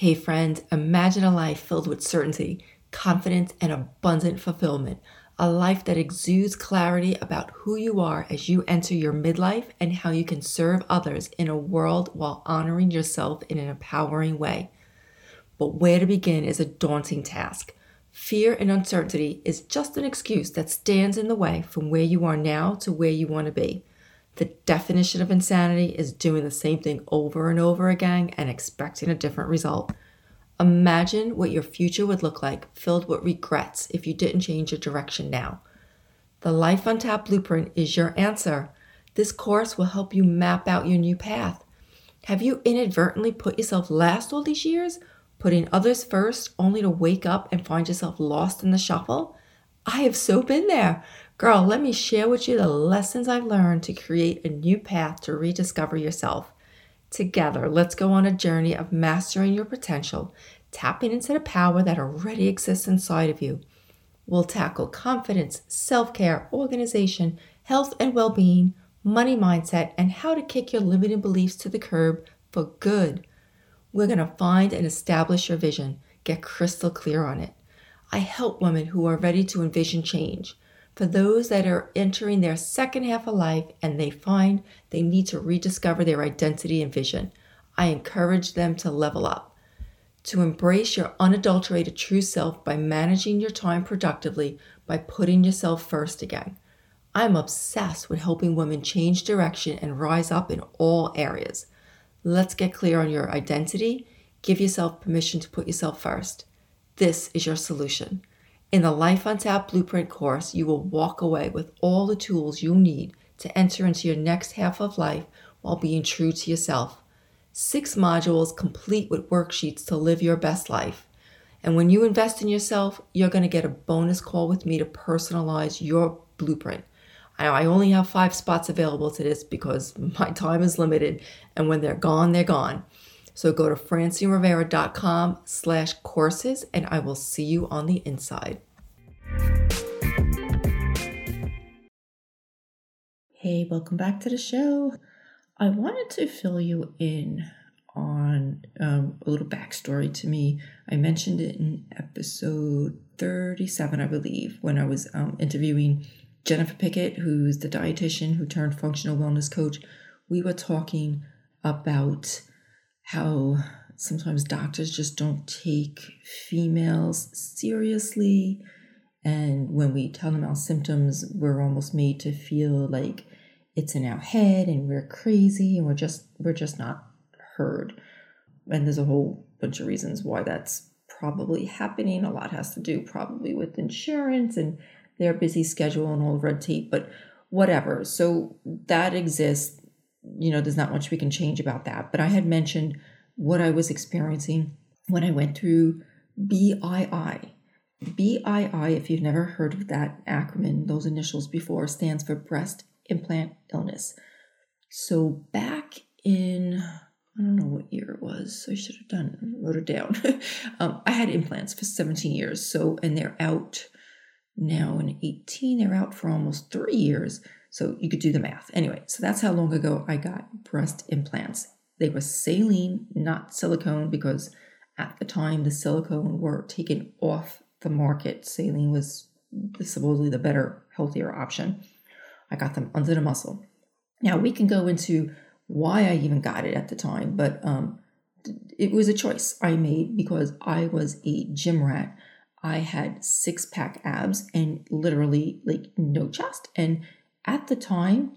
Hey, friend, imagine a life filled with certainty, confidence, and abundant fulfillment. A life that exudes clarity about who you are as you enter your midlife and how you can serve others in a world while honoring yourself in an empowering way. But where to begin is a daunting task. Fear and uncertainty is just an excuse that stands in the way from where you are now to where you want to be. The definition of insanity is doing the same thing over and over again and expecting a different result. Imagine what your future would look like filled with regrets if you didn't change your direction now. The Life on Tap Blueprint is your answer. This course will help you map out your new path. Have you inadvertently put yourself last all these years, putting others first only to wake up and find yourself lost in the shuffle? I have so been there. Girl, let me share with you the lessons I've learned to create a new path to rediscover yourself. Together, let's go on a journey of mastering your potential, tapping into the power that already exists inside of you. We'll tackle confidence, self care, organization, health and well being, money mindset, and how to kick your limiting beliefs to the curb for good. We're going to find and establish your vision, get crystal clear on it. I help women who are ready to envision change for those that are entering their second half of life and they find they need to rediscover their identity and vision. I encourage them to level up, to embrace your unadulterated true self by managing your time productively by putting yourself first again. I'm obsessed with helping women change direction and rise up in all areas. Let's get clear on your identity. Give yourself permission to put yourself first. This is your solution. In the Life on Tap Blueprint course, you will walk away with all the tools you need to enter into your next half of life while being true to yourself. Six modules complete with worksheets to live your best life. And when you invest in yourself, you're going to get a bonus call with me to personalize your blueprint. I only have five spots available to this because my time is limited, and when they're gone, they're gone. So go to francinerivera.com slash courses and I will see you on the inside. Hey, welcome back to the show. I wanted to fill you in on um, a little backstory to me. I mentioned it in episode 37, I believe, when I was um, interviewing Jennifer Pickett, who's the dietitian who turned functional wellness coach. We were talking about how sometimes doctors just don't take females seriously. And when we tell them our symptoms, we're almost made to feel like it's in our head and we're crazy and we're just we're just not heard. And there's a whole bunch of reasons why that's probably happening. A lot has to do probably with insurance and their busy schedule and all the red tape, but whatever. So that exists you know, there's not much we can change about that. But I had mentioned what I was experiencing when I went through BII. BII, if you've never heard of that acronym, those initials before, stands for breast implant illness. So back in, I don't know what year it was. I should have done wrote it down. um, I had implants for 17 years. So, and they're out now in 18. They're out for almost three years. So you could do the math. Anyway, so that's how long ago I got breast implants. They were saline, not silicone, because at the time the silicone were taken off the market. Saline was supposedly the better, healthier option. I got them under the muscle. Now we can go into why I even got it at the time, but um, it was a choice I made because I was a gym rat. I had six pack abs and literally like no chest. And at the time,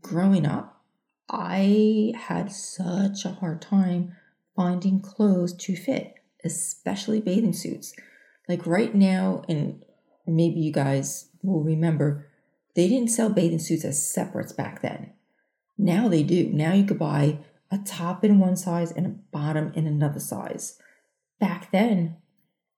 growing up, I had such a hard time finding clothes to fit, especially bathing suits. Like right now, and maybe you guys will remember, they didn't sell bathing suits as separates back then. Now they do. Now you could buy a top in one size and a bottom in another size. Back then,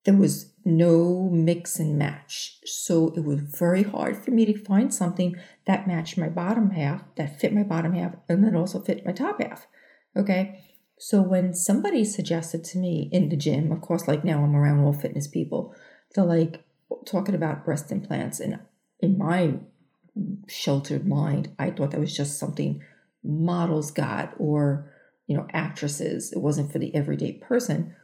there was no mix and match. So it was very hard for me to find something that matched my bottom half, that fit my bottom half, and that also fit my top half. Okay. So when somebody suggested to me in the gym, of course, like now I'm around all fitness people, they're like talking about breast implants. And in my sheltered mind, I thought that was just something models got or, you know, actresses. It wasn't for the everyday person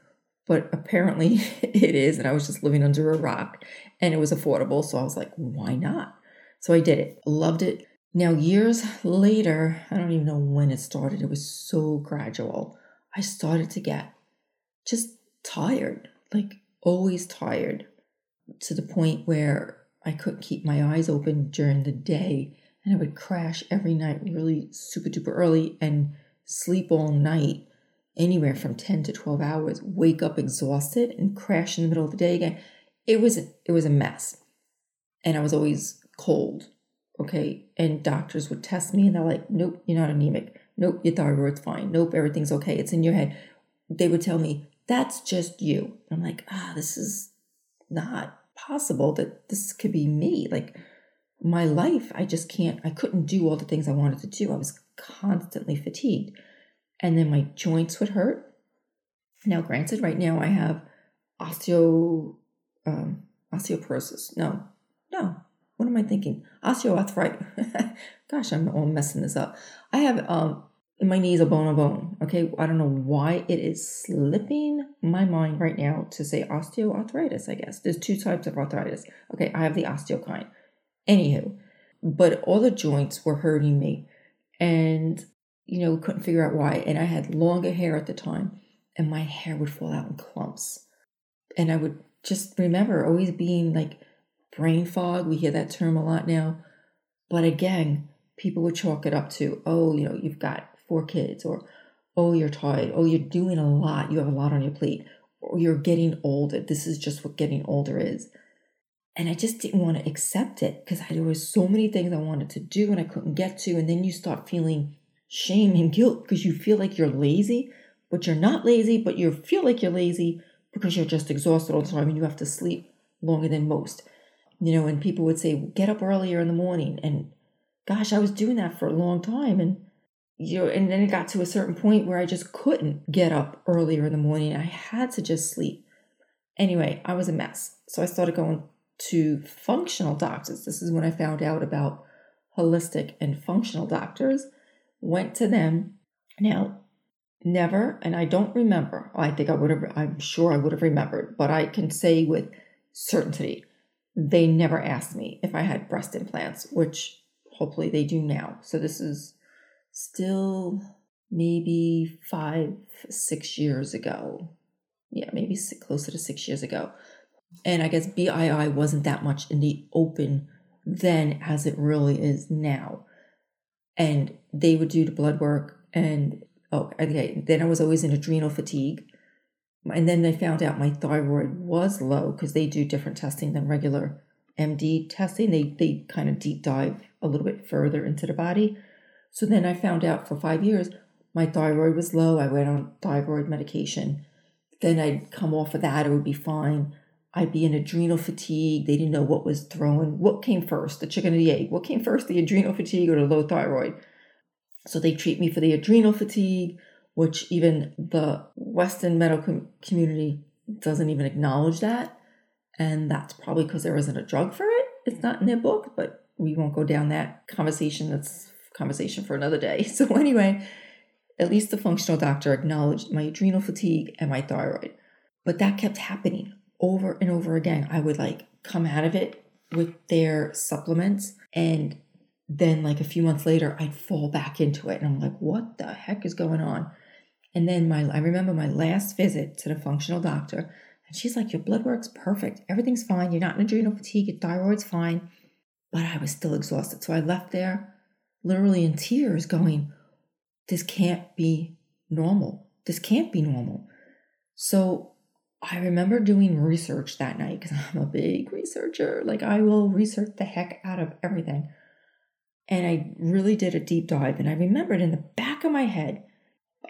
but apparently it is. And I was just living under a rock and it was affordable. So I was like, why not? So I did it, loved it. Now, years later, I don't even know when it started, it was so gradual. I started to get just tired, like always tired, to the point where I couldn't keep my eyes open during the day and I would crash every night really super duper early and sleep all night anywhere from 10 to 12 hours, wake up exhausted and crash in the middle of the day again. It was it was a mess. And I was always cold. Okay. And doctors would test me and they're like, nope, you're not anemic. Nope, your thyroid's fine. Nope, everything's okay. It's in your head. They would tell me, that's just you. I'm like, ah, this is not possible that this could be me. Like my life, I just can't, I couldn't do all the things I wanted to do. I was constantly fatigued and then my joints would hurt. Now, granted, right now I have osteo um, osteoporosis. No, no. What am I thinking? Osteoarthritis. Gosh, I'm all messing this up. I have um in my knees a bone a bone. Okay, I don't know why it is slipping my mind right now to say osteoarthritis. I guess there's two types of arthritis. Okay, I have the osteo kind. Anywho, but all the joints were hurting me, and you know, we couldn't figure out why. And I had longer hair at the time, and my hair would fall out in clumps. And I would just remember always being like brain fog. We hear that term a lot now. But again, people would chalk it up to, oh, you know, you've got four kids, or oh, you're tired, oh, you're doing a lot, you have a lot on your plate, or you're getting older. This is just what getting older is. And I just didn't want to accept it because there was so many things I wanted to do and I couldn't get to. And then you start feeling shame and guilt because you feel like you're lazy, but you're not lazy, but you feel like you're lazy because you're just exhausted all the time and you have to sleep longer than most. You know, and people would say, get up earlier in the morning. And gosh, I was doing that for a long time. And you know, and then it got to a certain point where I just couldn't get up earlier in the morning. I had to just sleep. Anyway, I was a mess. So I started going to functional doctors. This is when I found out about holistic and functional doctors went to them. Now, never, and I don't remember, I think I would have, I'm sure I would have remembered, but I can say with certainty, they never asked me if I had breast implants, which hopefully they do now. So this is still maybe five, six years ago. Yeah, maybe closer to six years ago. And I guess BII wasn't that much in the open then as it really is now and they would do the blood work and oh okay then i was always in adrenal fatigue. And then they found out my thyroid was low because they do different testing than regular md testing. They they kind of deep dive a little bit further into the body. So then i found out for five years my thyroid was low. I went on thyroid medication. Then i'd come off of that it would be fine I'd be in adrenal fatigue. They didn't know what was thrown. What came first, the chicken or the egg? What came first, the adrenal fatigue or the low thyroid? So they treat me for the adrenal fatigue, which even the Western medical community doesn't even acknowledge that. And that's probably because there isn't a drug for it. It's not in their book, but we won't go down that conversation. That's conversation for another day. So anyway, at least the functional doctor acknowledged my adrenal fatigue and my thyroid. But that kept happening over and over again. I would like come out of it with their supplements and then like a few months later I'd fall back into it and I'm like what the heck is going on? And then my I remember my last visit to the functional doctor and she's like your blood work's perfect. Everything's fine. You're not in adrenal fatigue. Your thyroid's fine. But I was still exhausted. So I left there literally in tears going this can't be normal. This can't be normal. So I remember doing research that night because I'm a big researcher. Like, I will research the heck out of everything. And I really did a deep dive. And I remembered in the back of my head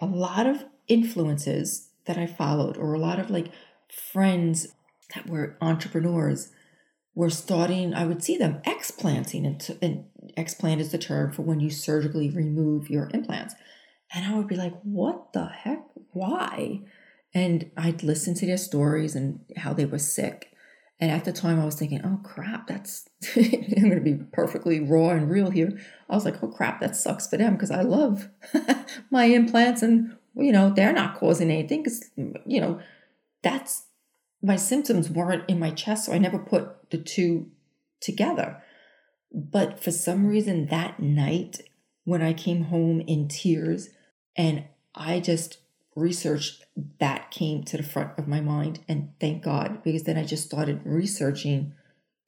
a lot of influences that I followed, or a lot of like friends that were entrepreneurs were starting, I would see them explanting. And, and explant is the term for when you surgically remove your implants. And I would be like, what the heck? Why? And I'd listen to their stories and how they were sick. And at the time, I was thinking, oh crap, that's, I'm going to be perfectly raw and real here. I was like, oh crap, that sucks for them because I love my implants and, you know, they're not causing anything because, you know, that's my symptoms weren't in my chest, so I never put the two together. But for some reason, that night when I came home in tears and I just researched that came to the front of my mind. And thank God, because then I just started researching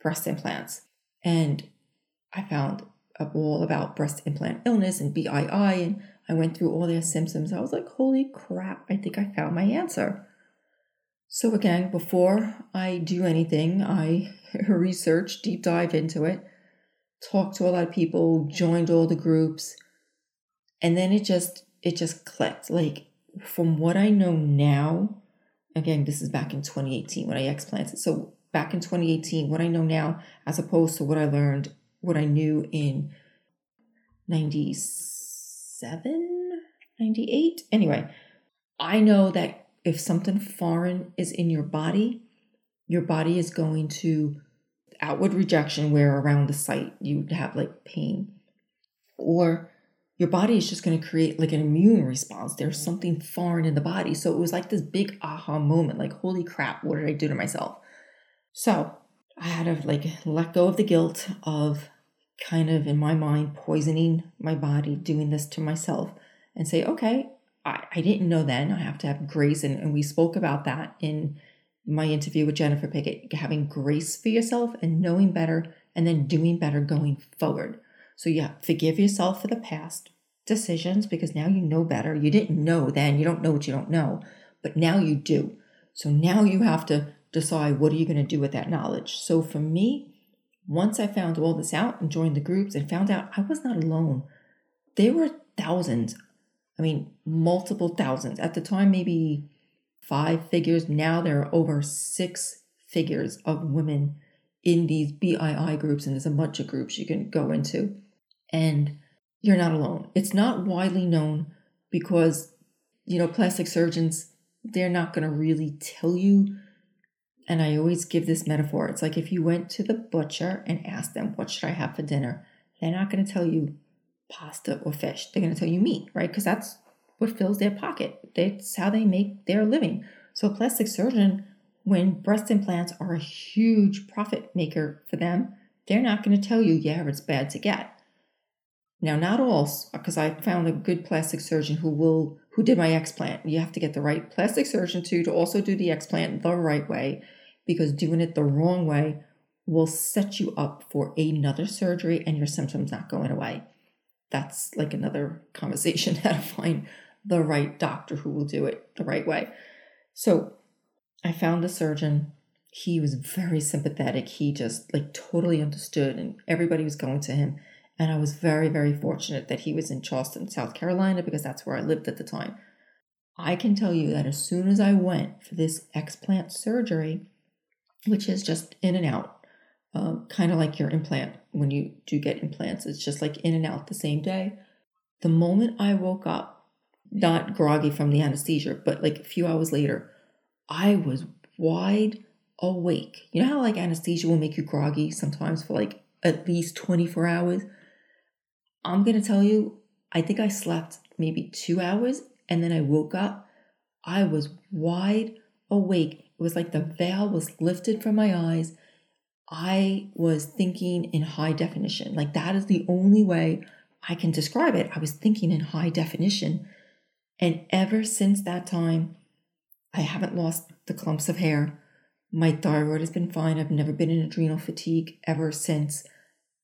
breast implants. And I found all about breast implant illness and BII, and I went through all their symptoms. I was like, holy crap, I think I found my answer. So, again, before I do anything, I research, deep dive into it, talk to a lot of people, joined all the groups, and then it just it just clicked. Like from what I know now, again, this is back in 2018 when I explanted. So back in 2018, what I know now, as opposed to what I learned, what I knew in 97, 98. Anyway, I know that if something foreign is in your body, your body is going to outward rejection where around the site you have like pain or your body is just going to create like an immune response. There's something foreign in the body. So it was like this big aha moment like, holy crap, what did I do to myself? So I had to like let go of the guilt of kind of in my mind poisoning my body, doing this to myself, and say, okay, I, I didn't know then. I have to have grace. And, and we spoke about that in my interview with Jennifer Pickett having grace for yourself and knowing better and then doing better going forward. So, yeah, forgive yourself for the past decisions because now you know better. You didn't know then, you don't know what you don't know, but now you do. So, now you have to decide what are you going to do with that knowledge. So, for me, once I found all this out and joined the groups and found out I was not alone, there were thousands. I mean, multiple thousands. At the time, maybe five figures. Now there are over six figures of women in these BII groups, and there's a bunch of groups you can go into and you're not alone. It's not widely known because, you know, plastic surgeons, they're not going to really tell you. And I always give this metaphor. It's like if you went to the butcher and asked them, What should I have for dinner? They're not going to tell you pasta or fish. They're going to tell you meat, right? Because that's what fills their pocket. That's how they make their living. So, plastic surgeon, when breast implants are a huge profit maker for them, they're not going to tell you, yeah, it's bad to get. Now, not all, because I found a good plastic surgeon who will who did my explant. You have to get the right plastic surgeon too to also do the explant the right way, because doing it the wrong way will set you up for another surgery and your symptoms not going away. That's like another conversation how to find the right doctor who will do it the right way. So I found the surgeon. He was very sympathetic. He just like totally understood, and everybody was going to him and I was very, very fortunate that he was in Charleston, South Carolina, because that's where I lived at the time. I can tell you that as soon as I went for this explant surgery, which is just in and out, um, kind of like your implant when you do get implants, it's just like in and out the same day. The moment I woke up, not groggy from the anesthesia, but like a few hours later, I was wide awake. You know how like anesthesia will make you groggy sometimes for like at least 24 hours? I'm going to tell you, I think I slept maybe two hours and then I woke up. I was wide awake. It was like the veil was lifted from my eyes. I was thinking in high definition. Like that is the only way I can describe it. I was thinking in high definition. And ever since that time, I haven't lost the clumps of hair. My thyroid has been fine. I've never been in adrenal fatigue ever since.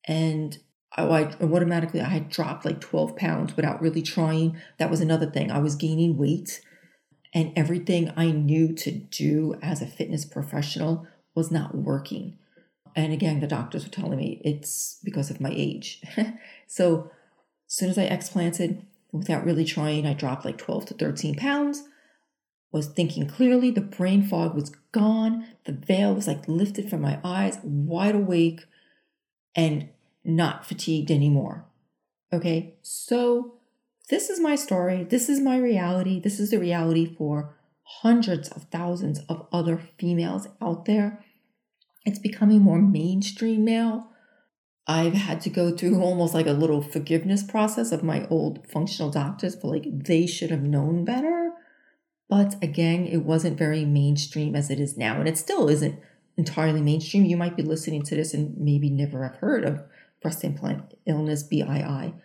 And Oh, I automatically I had dropped like 12 pounds without really trying. That was another thing. I was gaining weight and everything I knew to do as a fitness professional was not working. And again, the doctors were telling me it's because of my age. so as soon as I explanted, without really trying, I dropped like 12 to 13 pounds. Was thinking clearly, the brain fog was gone, the veil was like lifted from my eyes, wide awake, and not fatigued anymore. Okay, so this is my story. This is my reality. This is the reality for hundreds of thousands of other females out there. It's becoming more mainstream now. I've had to go through almost like a little forgiveness process of my old functional doctors for like they should have known better. But again, it wasn't very mainstream as it is now. And it still isn't entirely mainstream. You might be listening to this and maybe never have heard of breast implant illness, BII.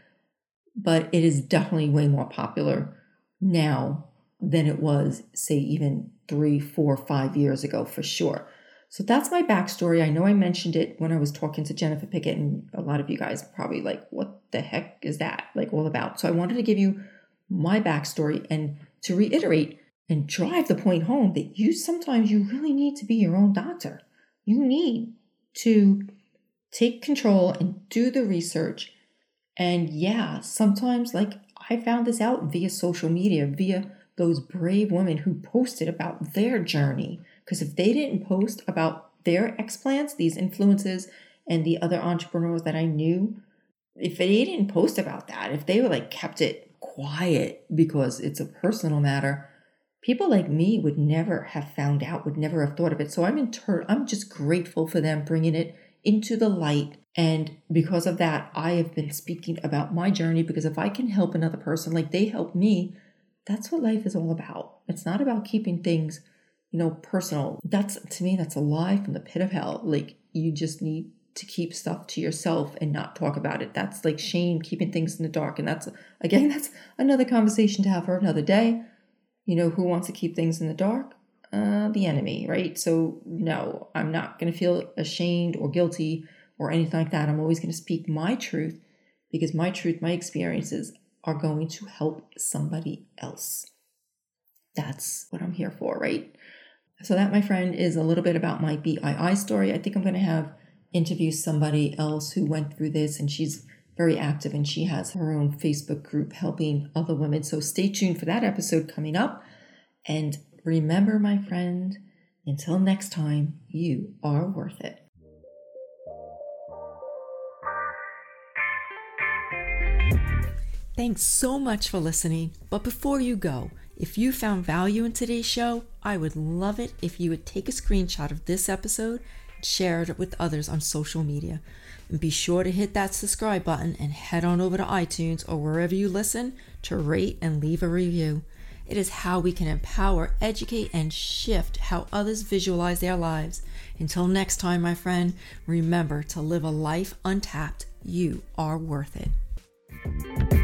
But it is definitely way more popular now than it was, say, even three, four, five years ago for sure. So that's my backstory. I know I mentioned it when I was talking to Jennifer Pickett, and a lot of you guys probably like, what the heck is that like all about? So I wanted to give you my backstory and to reiterate and drive the point home that you sometimes you really need to be your own doctor. You need to take control and do the research. And yeah, sometimes like I found this out via social media, via those brave women who posted about their journey. Because if they didn't post about their explants, these influences, and the other entrepreneurs that I knew, if they didn't post about that, if they were like kept it quiet because it's a personal matter, people like me would never have found out, would never have thought of it. So I'm in turn, I'm just grateful for them bringing it into the light. And because of that, I have been speaking about my journey because if I can help another person like they helped me, that's what life is all about. It's not about keeping things, you know, personal. That's to me, that's a lie from the pit of hell. Like you just need to keep stuff to yourself and not talk about it. That's like shame, keeping things in the dark. And that's again, that's another conversation to have for another day. You know, who wants to keep things in the dark? Uh, the enemy, right? So no, I'm not going to feel ashamed or guilty or anything like that. I'm always going to speak my truth because my truth, my experiences, are going to help somebody else. That's what I'm here for, right? So, that, my friend, is a little bit about my BII story. I think I'm going to have interview somebody else who went through this, and she's very active and she has her own Facebook group helping other women. So, stay tuned for that episode coming up. And remember, my friend, until next time, you are worth it. Thanks so much for listening. But before you go, if you found value in today's show, I would love it if you would take a screenshot of this episode and share it with others on social media. And be sure to hit that subscribe button and head on over to iTunes or wherever you listen to rate and leave a review. It is how we can empower, educate, and shift how others visualize their lives. Until next time, my friend, remember to live a life untapped. You are worth it.